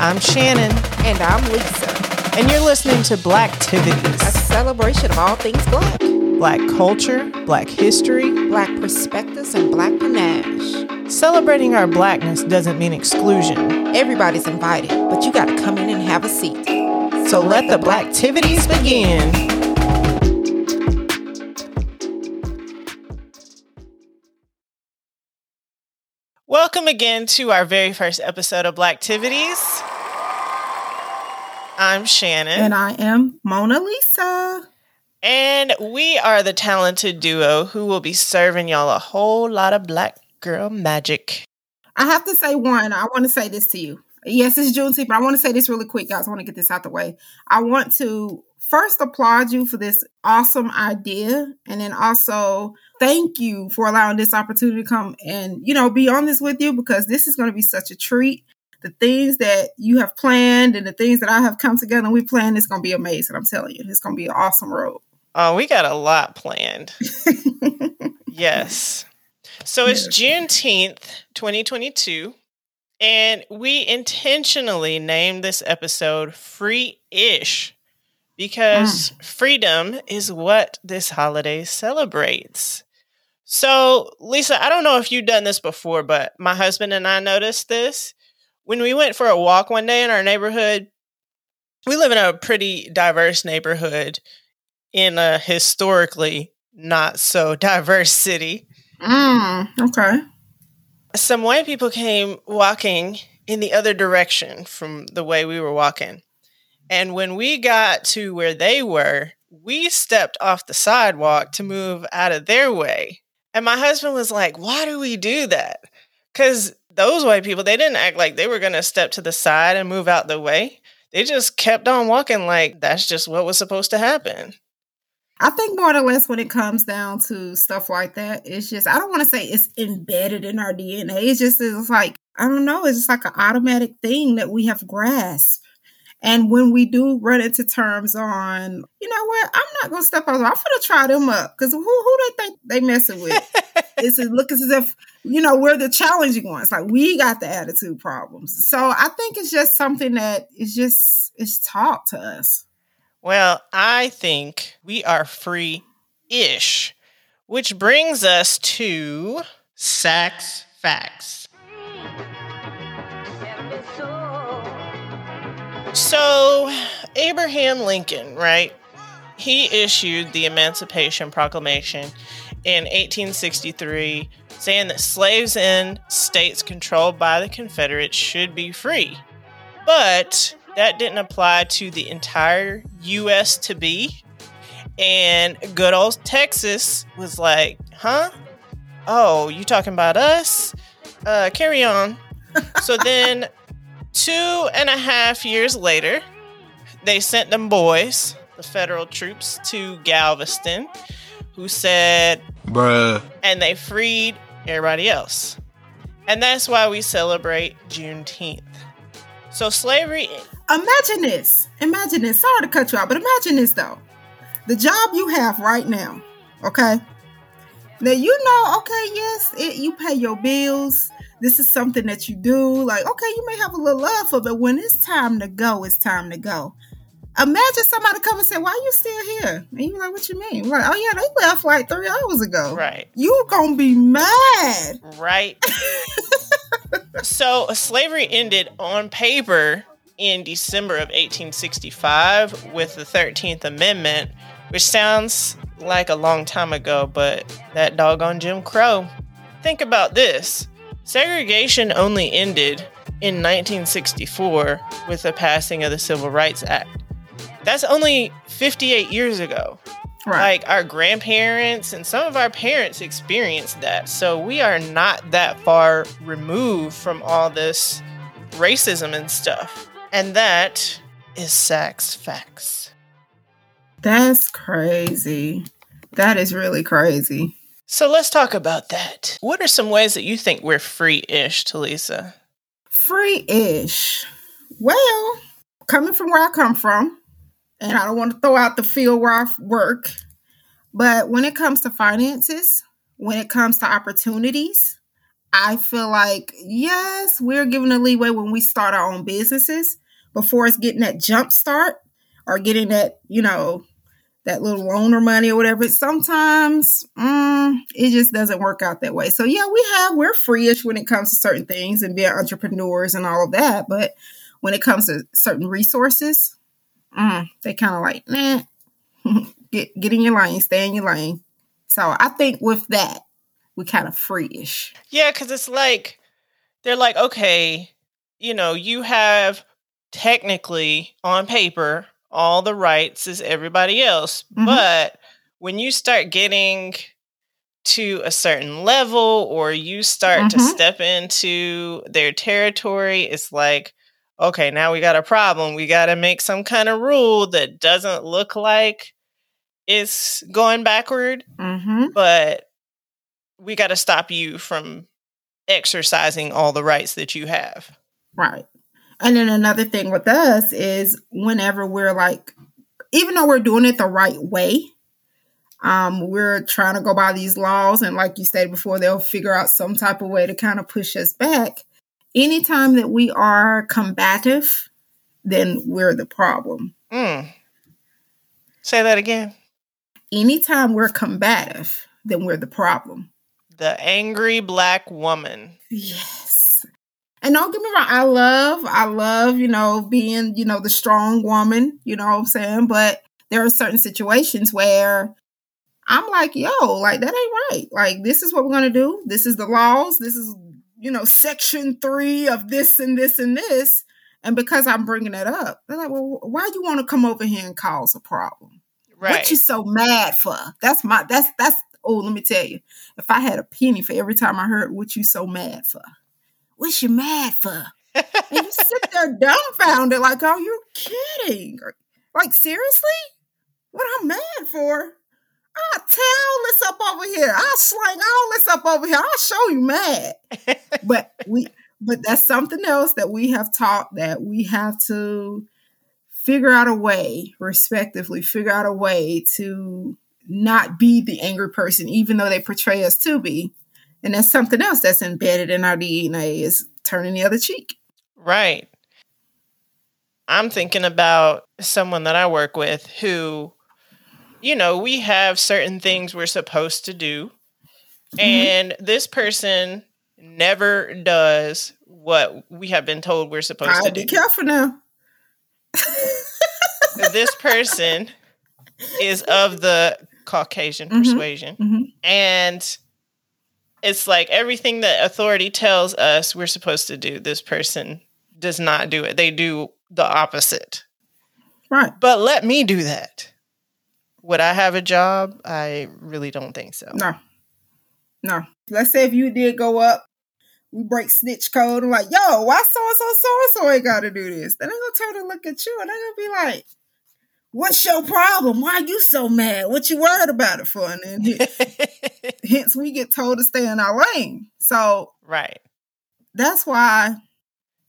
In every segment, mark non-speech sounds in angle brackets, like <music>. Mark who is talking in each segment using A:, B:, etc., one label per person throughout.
A: I'm Shannon.
B: And I'm Lisa.
A: And you're listening to Blacktivities,
B: a celebration of all things black.
A: Black culture, black history,
B: black perspectives, and black panache.
A: Celebrating our blackness doesn't mean exclusion.
B: Everybody's invited, but you gotta come in and have a seat.
A: So, so let, let the Blacktivities begin. Welcome again to our very first episode of Blacktivities. I'm Shannon.
B: And I am Mona Lisa.
A: And we are the talented duo who will be serving y'all a whole lot of black girl magic.
B: I have to say one, I want to say this to you. Yes, it's Juneteenth, but I want to say this really quick, guys. I want to get this out the way. I want to first applaud you for this awesome idea and then also thank you for allowing this opportunity to come and you know be on this with you because this is going to be such a treat the things that you have planned and the things that I have come together and we plan is going to be amazing. I'm telling you, it's going to be an awesome road.
A: Oh, we got a lot planned. <laughs> yes. So it's Juneteenth, 2022, and we intentionally named this episode Free Ish because mm. freedom is what this holiday celebrates. So, Lisa, I don't know if you've done this before, but my husband and I noticed this when we went for a walk one day in our neighborhood, we live in a pretty diverse neighborhood in a historically not so <laughs> diverse city.
B: Mm, okay.
A: Some white people came walking in the other direction from the way we were walking. And when we got to where they were, we stepped off the sidewalk to move out of their way. And my husband was like, Why do we do that? Because those white people, they didn't act like they were going to step to the side and move out the way. They just kept on walking like that's just what was supposed to happen.
B: I think more or less when it comes down to stuff like that, it's just I don't want to say it's embedded in our DNA. It's just it's like I don't know. It's just like an automatic thing that we have grasped. And when we do run into terms on, you know what, I'm not gonna step out. I'm gonna try them up because who who they think they messing with? it's it looks as if you know we're the challenging ones. Like we got the attitude problems. So I think it's just something that is just it's taught to us.
A: Well, I think we are free ish, which brings us to Sax Facts. So, Abraham Lincoln, right? He issued the Emancipation Proclamation in 1863 saying that slaves in states controlled by the Confederates should be free. But that didn't apply to the entire US to be. And good old Texas was like, huh? Oh, you talking about us? Uh, carry on. so then Two and a half years later, they sent them boys, the federal troops, to Galveston, who said,
C: Bruh.
A: And they freed everybody else. And that's why we celebrate Juneteenth. So slavery.
B: Imagine this. Imagine this. Sorry to cut you out, but imagine this though. The job you have right now, okay? Now you know, okay, yes, it, you pay your bills, this is something that you do. Like, okay, you may have a little love for, but when it's time to go, it's time to go. Imagine somebody come and say, "Why are you still here?" And you're like, "What you mean?" Like, "Oh yeah, they left like three hours ago."
A: Right.
B: You gonna be mad,
A: right? <laughs> so slavery ended on paper in December of 1865 with the 13th Amendment, which sounds like a long time ago, but that doggone Jim Crow. Think about this. Segregation only ended in 1964 with the passing of the Civil Rights Act. That's only 58 years ago. Right. Like our grandparents and some of our parents experienced that. So we are not that far removed from all this racism and stuff. And that is Sax Facts.
B: That's crazy. That is really crazy.
A: So let's talk about that. What are some ways that you think we're free ish, Talisa?
B: Free ish. Well, coming from where I come from, and I don't want to throw out the field where I work, but when it comes to finances, when it comes to opportunities, I feel like, yes, we're given a leeway when we start our own businesses before it's getting that jump start or getting that, you know, that little loaner money or whatever. Sometimes mm, it just doesn't work out that way. So yeah, we have we're free-ish when it comes to certain things and being entrepreneurs and all of that. But when it comes to certain resources, mm, they kind of like, nah, <laughs> get get in your lane, stay in your lane. So I think with that, we kind of free-ish.
A: Yeah, because it's like they're like, okay, you know, you have technically on paper all the rights as everybody else. Mm-hmm. But when you start getting to a certain level or you start mm-hmm. to step into their territory, it's like, okay, now we got a problem. We got to make some kind of rule that doesn't look like it's going backward, mm-hmm. but we got to stop you from exercising all the rights that you have.
B: Right. And then another thing with us is whenever we're like, even though we're doing it the right way, um, we're trying to go by these laws. And like you said before, they'll figure out some type of way to kind of push us back. Anytime that we are combative, then we're the problem.
A: Mm. Say that again.
B: Anytime we're combative, then we're the problem.
A: The angry black woman.
B: Yes and don't get me wrong, I love, I love, you know, being, you know, the strong woman, you know what I'm saying? But there are certain situations where I'm like, yo, like that ain't right. Like, this is what we're gonna do. This is the laws. This is, you know, section three of this and this and this. And because I'm bringing it up, they're like, well, why do you want to come over here and cause a problem? Right. What you so mad for? That's my, that's, that's, oh, let me tell you, if I had a penny for every time I heard what you so mad for what's you mad for? and you sit there dumbfounded, like, oh, you're kidding. Like, seriously? What I'm mad for? I'll tell this up over here. I'll slang all this up over here. I'll show you mad. but we but that's something else that we have taught that we have to figure out a way, respectively, figure out a way to not be the angry person, even though they portray us to be, and that's something else that's embedded in our DNA is turning the other cheek.
A: Right. I'm thinking about someone that I work with who, you know, we have certain things we're supposed to do. Mm-hmm. And this person never does what we have been told we're supposed I'll to
B: do. Be careful now.
A: this person is of the Caucasian mm-hmm. persuasion. Mm-hmm. And it's like everything that authority tells us we're supposed to do, this person does not do it. They do the opposite.
B: Right.
A: But let me do that. Would I have a job? I really don't think so.
B: No. No. Let's say if you did go up, we break snitch code I'm like, yo, why so and so so and so ain't got to do this? Then I'm gonna turn and look at you and I'm gonna be like, what's your problem? Why are you so mad? What you worried about it for? And then <laughs> hence we get told to stay in our lane. So
A: right.
B: That's why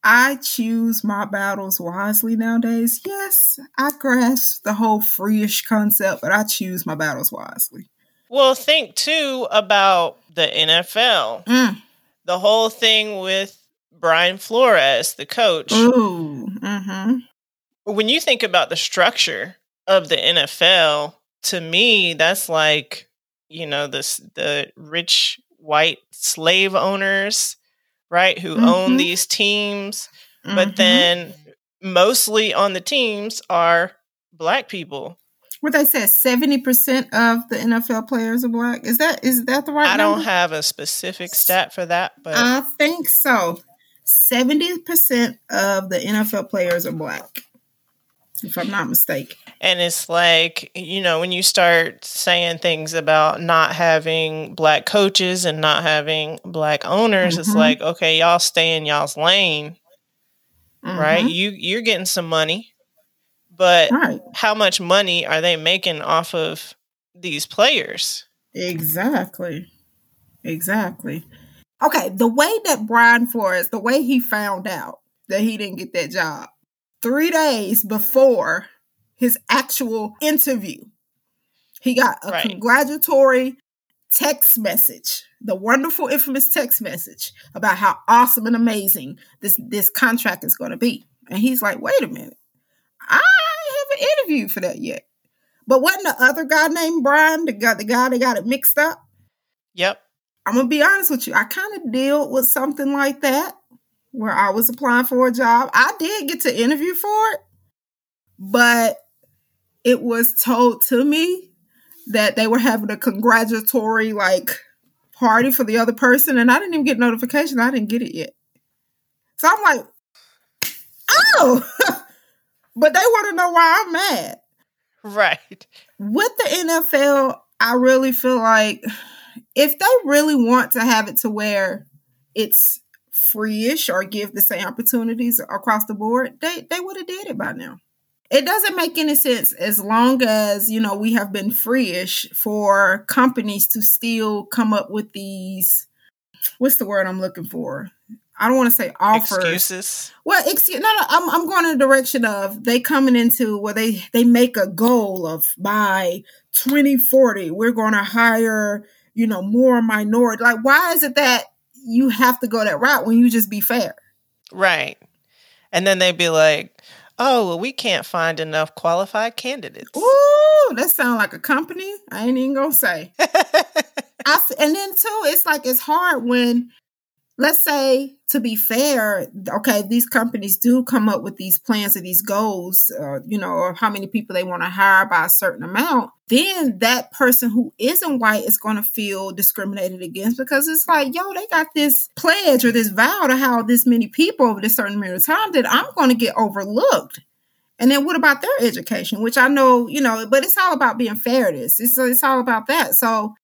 B: I choose my battles wisely nowadays. Yes, I grasp the whole freeish concept, but I choose my battles wisely.
A: Well, think too about the NFL. Mm. The whole thing with Brian Flores, the coach.
B: Ooh. Mm-hmm
A: when you think about the structure of the NFL, to me, that's like, you know, this the rich white slave owners, right, who mm-hmm. own these teams. Mm-hmm. But then mostly on the teams are black people.
B: What they said, seventy percent of the NFL players are black. Is that is that the right? I
A: number? don't have a specific stat for that, but
B: I think so. Seventy percent of the NFL players are black if I'm not mistaken.
A: And it's like, you know, when you start saying things about not having black coaches and not having black owners, mm-hmm. it's like, okay, y'all stay in y'all's lane. Mm-hmm. Right? You you're getting some money. But right. how much money are they making off of these players?
B: Exactly. Exactly. Okay, the way that Brian Flores, the way he found out that he didn't get that job three days before his actual interview. He got a right. congratulatory text message, the wonderful, infamous text message about how awesome and amazing this this contract is going to be. And he's like, "Wait a minute, I haven't interviewed for that yet." But wasn't the other guy named Brian the guy the guy that got it mixed up?
A: Yep.
B: I'm gonna be honest with you. I kind of dealt with something like that where I was applying for a job. I did get to interview for it, but it was told to me that they were having a congratulatory like party for the other person, and I didn't even get notification. I didn't get it yet. So I'm like, oh, <laughs> but they want to know why I'm mad.
A: Right.
B: With the NFL, I really feel like if they really want to have it to where it's free-ish or give the same opportunities across the board, they they would have did it by now. It doesn't make any sense as long as, you know, we have been free-ish for companies to still come up with these what's the word I'm looking for? I don't want to say offers.
A: Excuses.
B: Well, excuse no, no. I'm I'm going in the direction of they coming into where they they make a goal of by 2040 we're going to hire you know more minority. Like, why is it that you have to go that route when you just be fair?
A: Right. And then they'd be like, "Oh, well, we can't find enough qualified candidates."
B: Ooh, that sounds like a company. I ain't even gonna say. <laughs> I, and then too, it's like it's hard when let's say to be fair okay these companies do come up with these plans or these goals uh, you know or how many people they want to hire by a certain amount then that person who isn't white is going to feel discriminated against because it's like yo they got this pledge or this vow to how this many people over this certain amount of time that i'm going to get overlooked. And then what about their education which i know you know but it's all about being fair this it's, it's all about that. So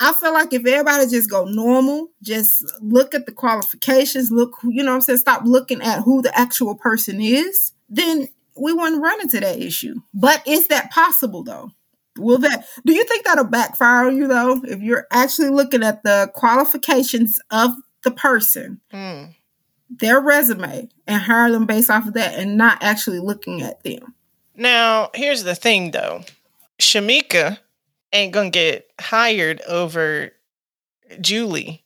B: I feel like if everybody just go normal, just look at the qualifications, look, you know what I'm saying, stop looking at who the actual person is, then we wouldn't run into that issue. But is that possible though? Will that do you think that'll backfire on you though? If you're actually looking at the qualifications of the person, mm. their resume, and hire them based off of that and not actually looking at them.
A: Now, here's the thing though. Shamika ain't gonna get hired over Julie.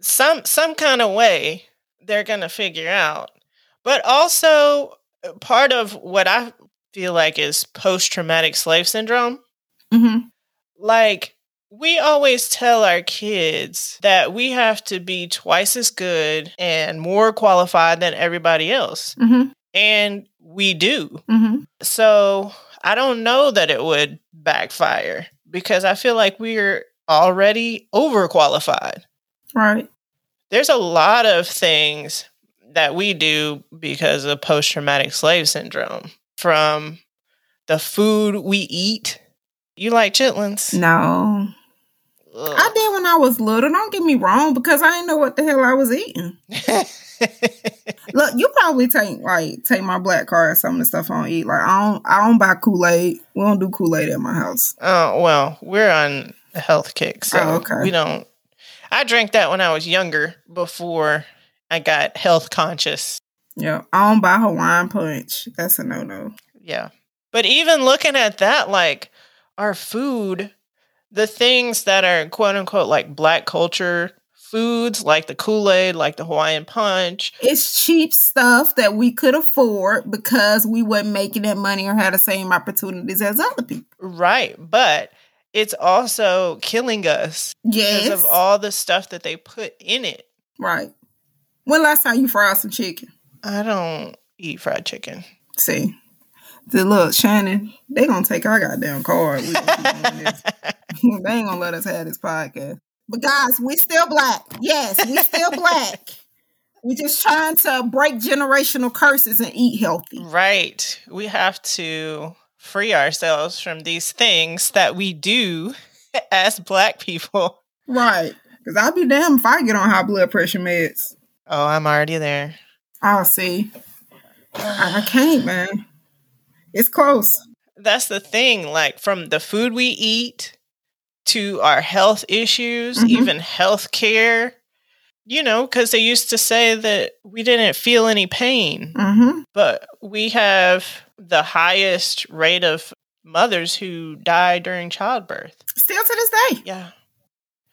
A: Some some kind of way they're gonna figure out. But also uh, part of what I feel like is post traumatic slave syndrome. Mm-hmm. Like we always tell our kids that we have to be twice as good and more qualified than everybody else. Mm-hmm. And we do. Mm-hmm. So I don't know that it would backfire because I feel like we're already overqualified.
B: Right.
A: There's a lot of things that we do because of post traumatic slave syndrome from the food we eat. You like chitlins?
B: No. Ugh. I did when I was little. Don't get me wrong, because I didn't know what the hell I was eating. <laughs> Look, you probably take like take my black card some of the stuff I don't eat. Like I don't I don't buy Kool Aid. We don't do Kool Aid at my house.
A: Oh well, we're on a health kick, so oh, okay. we don't. I drank that when I was younger before I got health conscious.
B: Yeah, I don't buy Hawaiian punch. That's a no no.
A: Yeah, but even looking at that, like our food, the things that are quote unquote like black culture foods like the Kool Aid, like the Hawaiian Punch.
B: It's cheap stuff that we could afford because we weren't making that money or had the same opportunities as other people.
A: Right. But it's also killing us
B: yes.
A: because of all the stuff that they put in it.
B: Right. When last time you fried some chicken?
A: I don't eat fried chicken.
B: See, the look, Shannon, they gonna take our goddamn card. <laughs> they ain't gonna let us have this podcast. But guys, we still black. Yes, we still <laughs> black. We're just trying to break generational curses and eat healthy.
A: Right. We have to free ourselves from these things that we do <laughs> as black people.
B: Right. Because I'll be damned if I get on high blood pressure meds.
A: Oh, I'm already there.
B: I'll see. I, I can't, man. It's close.
A: That's the thing. Like from the food we eat to our health issues, mm-hmm. even health care. You know, because they used to say that we didn't feel any pain, mm-hmm. but we have the highest rate of mothers who die during childbirth.
B: Still to this day.
A: Yeah.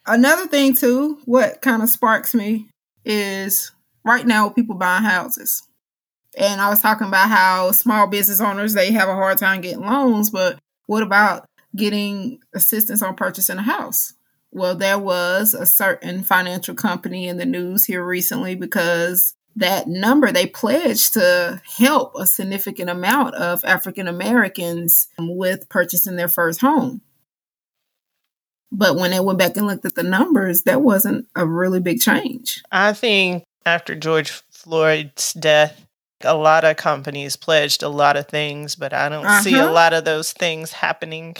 B: Another thing too, what kind of sparks me is right now people buying houses. And I was talking about how small business owners they have a hard time getting loans, but what about getting assistance on purchasing a house? Well, there was a certain financial company in the news here recently because that number they pledged to help a significant amount of African Americans with purchasing their first home. But when they went back and looked at the numbers, that wasn't a really big change.
A: I think after George Floyd's death, a lot of companies pledged a lot of things, but I don't uh-huh. see a uh-huh. lot of those things happening.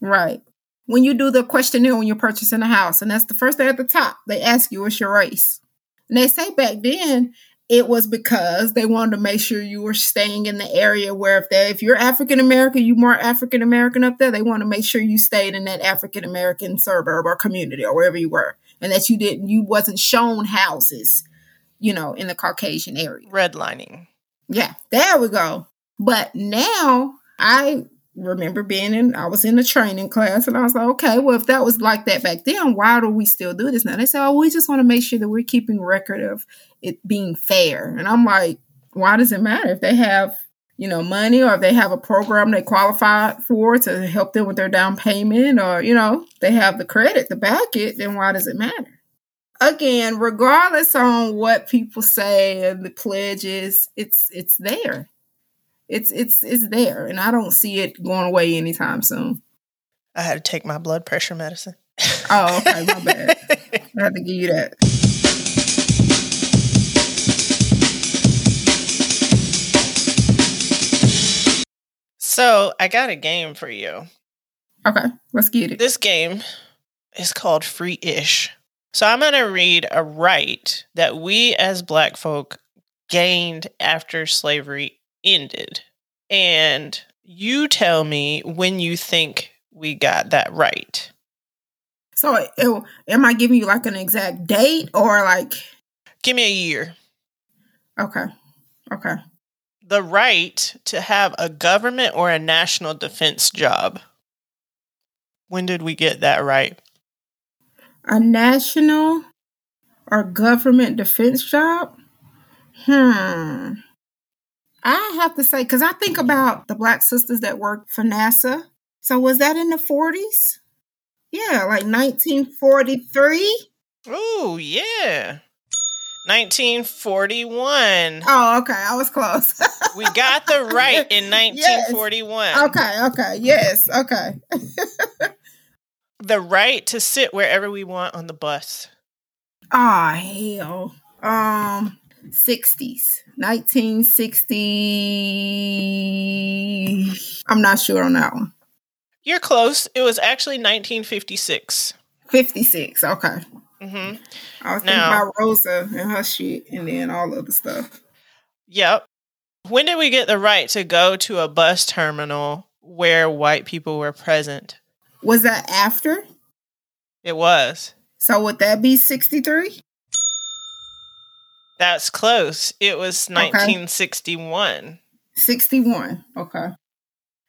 B: Right. When you do the questionnaire when you're purchasing a house, and that's the first thing at the top, they ask you what's your race. And they say back then it was because they wanted to make sure you were staying in the area where if they if you're African American, you more African American up there, they want to make sure you stayed in that African American suburb or community or wherever you were. And that you didn't you wasn't shown houses, you know, in the Caucasian area.
A: Redlining.
B: Yeah, there we go. But now I remember being in I was in a training class and I was like, okay, well if that was like that back then, why do we still do this now? They said, Oh, we just want to make sure that we're keeping record of it being fair. And I'm like, why does it matter if they have, you know, money or if they have a program they qualify for to help them with their down payment or, you know, they have the credit to back it, then why does it matter? Again, regardless on what people say and the pledges, it's it's there it's it's it's there, and I don't see it going away anytime soon.
A: I had to take my blood pressure medicine.
B: oh, okay, my bad. I had to give you that.
A: So I got a game for you.
B: Okay, let's get it.
A: This game is called Free Ish. So I'm going to read a right that we as black folk gained after slavery ended. And you tell me when you think we got that right.
B: So, it, am I giving you like an exact date or like?
A: Give me a year.
B: Okay. Okay.
A: The right to have a government or a national defense job. When did we get that right?
B: A national or government defense job? Hmm. I have to say, because I think about the Black sisters that worked for NASA. So was that in the 40s? Yeah, like 1943?
A: Oh, yeah. 1941.
B: Oh, okay. I was close.
A: we got the right <laughs> in 1941. Yes.
B: Okay, okay. Yes, okay. <laughs>
A: the right to sit wherever we want on the bus.
B: Ah, oh, hell. Um 60s. 1960. I'm not sure on that one.
A: You're close. It was actually 1956.
B: 56. Okay. Mm-hmm. I was thinking now, about Rosa and her shit and then all of the other stuff.
A: Yep. When did we get the right to go to a bus terminal where white people were present?
B: Was that after?
A: It was.
B: So would that be 63?
A: That's close. It was 1961.
B: 61. Okay.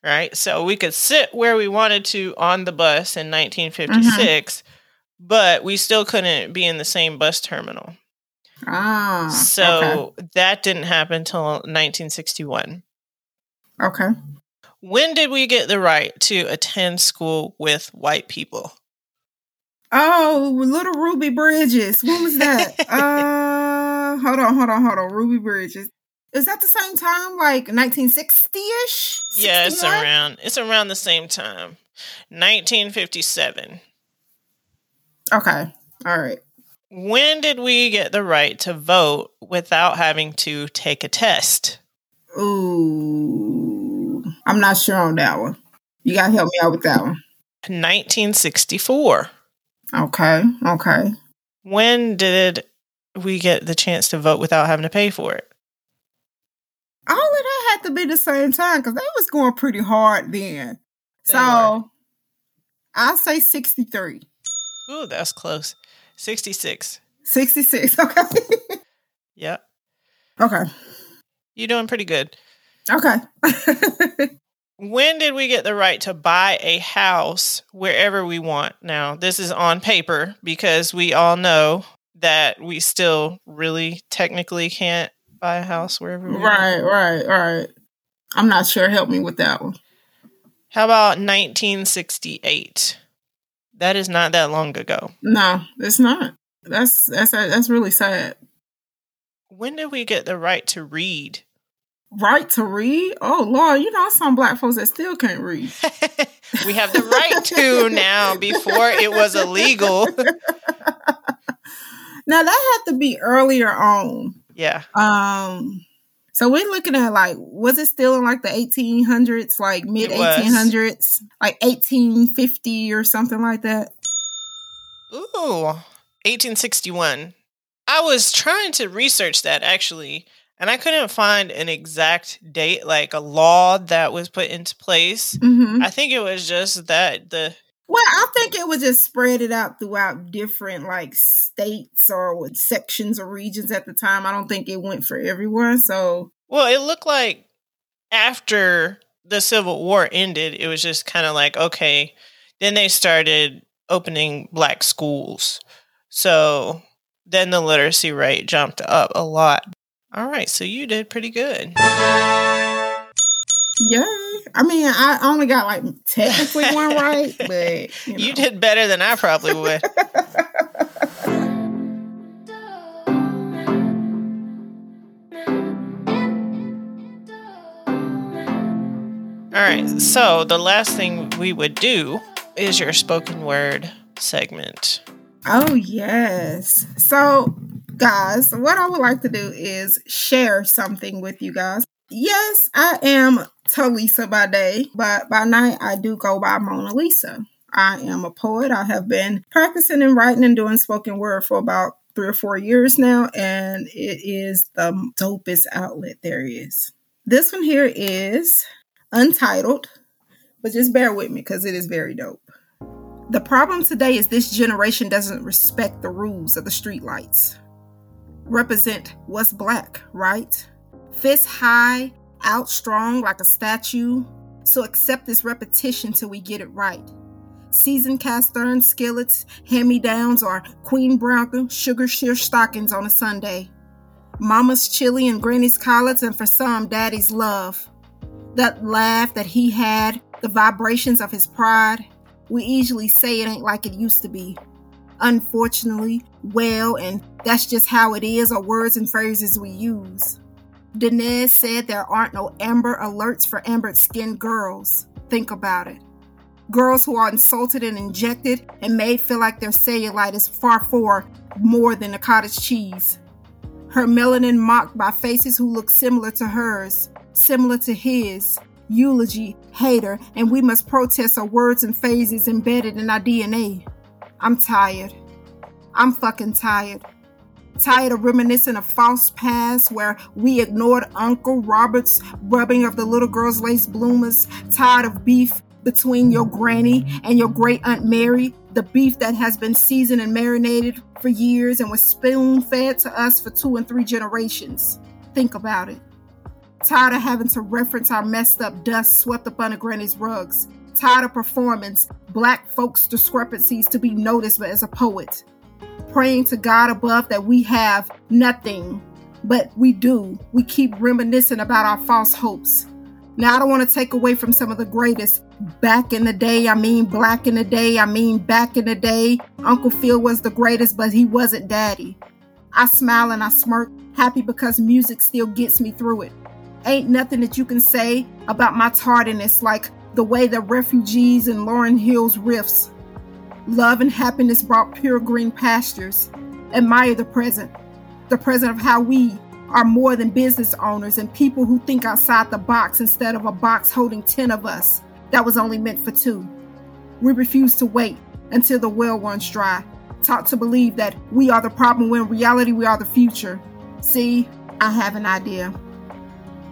A: Right. So we could sit where we wanted to on the bus in 1956, mm-hmm. but we still couldn't be in the same bus terminal.
B: Ah.
A: So okay. that didn't happen until 1961.
B: Okay.
A: When did we get the right to attend school with white people?
B: Oh, little Ruby Bridges. When was that? uh <laughs> hold on, hold on, hold on. Ruby Bridges. Is that the same time, like 1960-ish?
A: Yeah, it's around. It's around the same time, 1957.
B: Okay, all right.
A: When did we get the right to vote without having to take a test?
B: Ooh, I'm not sure on that one. You gotta help me out with that one.
A: 1964.
B: Okay, okay.
A: When did we get the chance to vote without having to pay for it.
B: All of that had to be the same time because they was going pretty hard then. They so I'll say 63.
A: Ooh, that's close. 66.
B: 66, <laughs> okay.
A: yep.
B: Okay.
A: You're doing pretty good.
B: Okay. <laughs>
A: when did we get the right to buy a house wherever we want? Now, this is on paper because we all know that we still really technically can't buy a house wherever we
B: right,
A: want.
B: Right, right, right. I'm not sure. Help me with that one.
A: How about 1968? That is not that long ago.
B: No, it's not. That's that's that's really sad.
A: When did we get the right to read?
B: Right to read? Oh Lord, you know some black folks that still can't read. <laughs>
A: we have the right to now before it was illegal. <laughs>
B: now that had to be earlier on.
A: Yeah.
B: Um so we're looking at like was it still in like the 1800s, like mid 1800s, like 1850 or something like that?
A: Ooh, 1861. I was trying to research that actually and I couldn't find an exact date, like a law that was put into place.
B: Mm-hmm.
A: I think it was just that the.
B: Well, I think it was just spread it out throughout different like states or sections or regions at the time. I don't think it went for everyone. So,
A: well, it looked like after the Civil War ended, it was just kind of like okay. Then they started opening black schools, so then the literacy rate jumped up a lot. All right, so you did pretty good.
B: Yeah, I mean, I only got like technically one <laughs> right, but
A: you, know. you did better than I probably <laughs> would. All right, so the last thing we would do is your spoken word segment.
B: Oh, yes. So guys, what I would like to do is share something with you guys. Yes, I am Talisa by day, but by night I do go by Mona Lisa. I am a poet. I have been practicing and writing and doing spoken word for about three or four years now, and it is the dopest outlet there is. This one here is untitled, but just bear with me because it is very dope. The problem today is this generation doesn't respect the rules of the streetlights represent what's black, right? Fist high, out strong like a statue. So accept this repetition till we get it right. Seasoned cast iron skillets, hand me downs, or Queen Brown sugar sheer stockings on a Sunday. Mama's chili and granny's collards, and for some, daddy's love. That laugh that he had, the vibrations of his pride. We easily say it ain't like it used to be unfortunately, well, and that's just how it is, are words and phrases we use. Dinez said there aren't no Amber Alerts for amber skinned girls. Think about it. Girls who are insulted and injected and made feel like their cellulite is far for more than a cottage cheese. Her melanin mocked by faces who look similar to hers, similar to his. Eulogy, hater, and we must protest our words and phrases embedded in our DNA. I'm tired. I'm fucking tired. Tired of reminiscing of false past where we ignored Uncle Robert's rubbing of the little girl's lace bloomers. Tired of beef between your granny and your great aunt Mary, the beef that has been seasoned and marinated for years and was spoon fed to us for two and three generations. Think about it. Tired of having to reference our messed up dust swept up under granny's rugs tired of performance black folks' discrepancies to be noticed as a poet. Praying to God above that we have nothing, but we do. We keep reminiscing about our false hopes. Now, I don't want to take away from some of the greatest. Back in the day, I mean, black in the day, I mean, back in the day, Uncle Phil was the greatest, but he wasn't daddy. I smile and I smirk, happy because music still gets me through it. Ain't nothing that you can say about my tardiness like the way the refugees in Lauryn Hill's riffs. Love and happiness brought pure green pastures. Admire the present, the present of how we are more than business owners and people who think outside the box instead of a box holding 10 of us that was only meant for two. We refuse to wait until the well runs dry, taught to believe that we are the problem when in reality we are the future. See, I have an idea.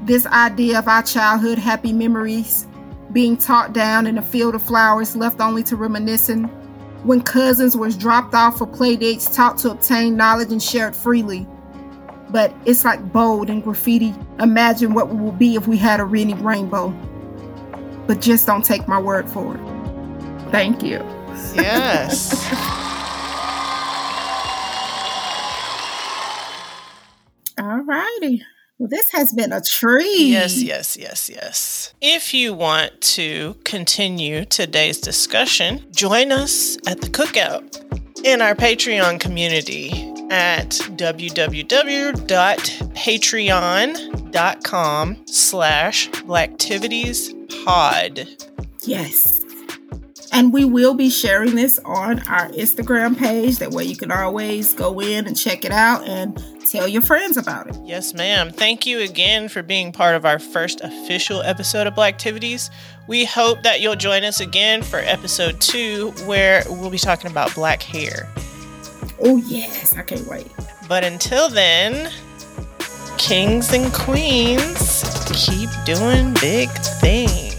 B: This idea of our childhood happy memories being taught down in a field of flowers left only to reminiscing, when cousins was dropped off for playdates taught to obtain knowledge and shared freely. But it's like bold and graffiti. Imagine what we will be if we had a reading rainbow. but just don't take my word for it. Thank you.
A: Yes. <laughs>
B: All righty. This has been a treat.
A: Yes, yes, yes, yes. If you want to continue today's discussion, join us at the cookout in our Patreon community at www.patreon.com slash blacktivities pod.
B: Yes. And we will be sharing this on our Instagram page. That way you can always go in and check it out and tell your friends about it.
A: Yes, ma'am. Thank you again for being part of our first official episode of Blacktivities. We hope that you'll join us again for episode two, where we'll be talking about black hair.
B: Oh, yes. I can't wait.
A: But until then, kings and queens, keep doing big things.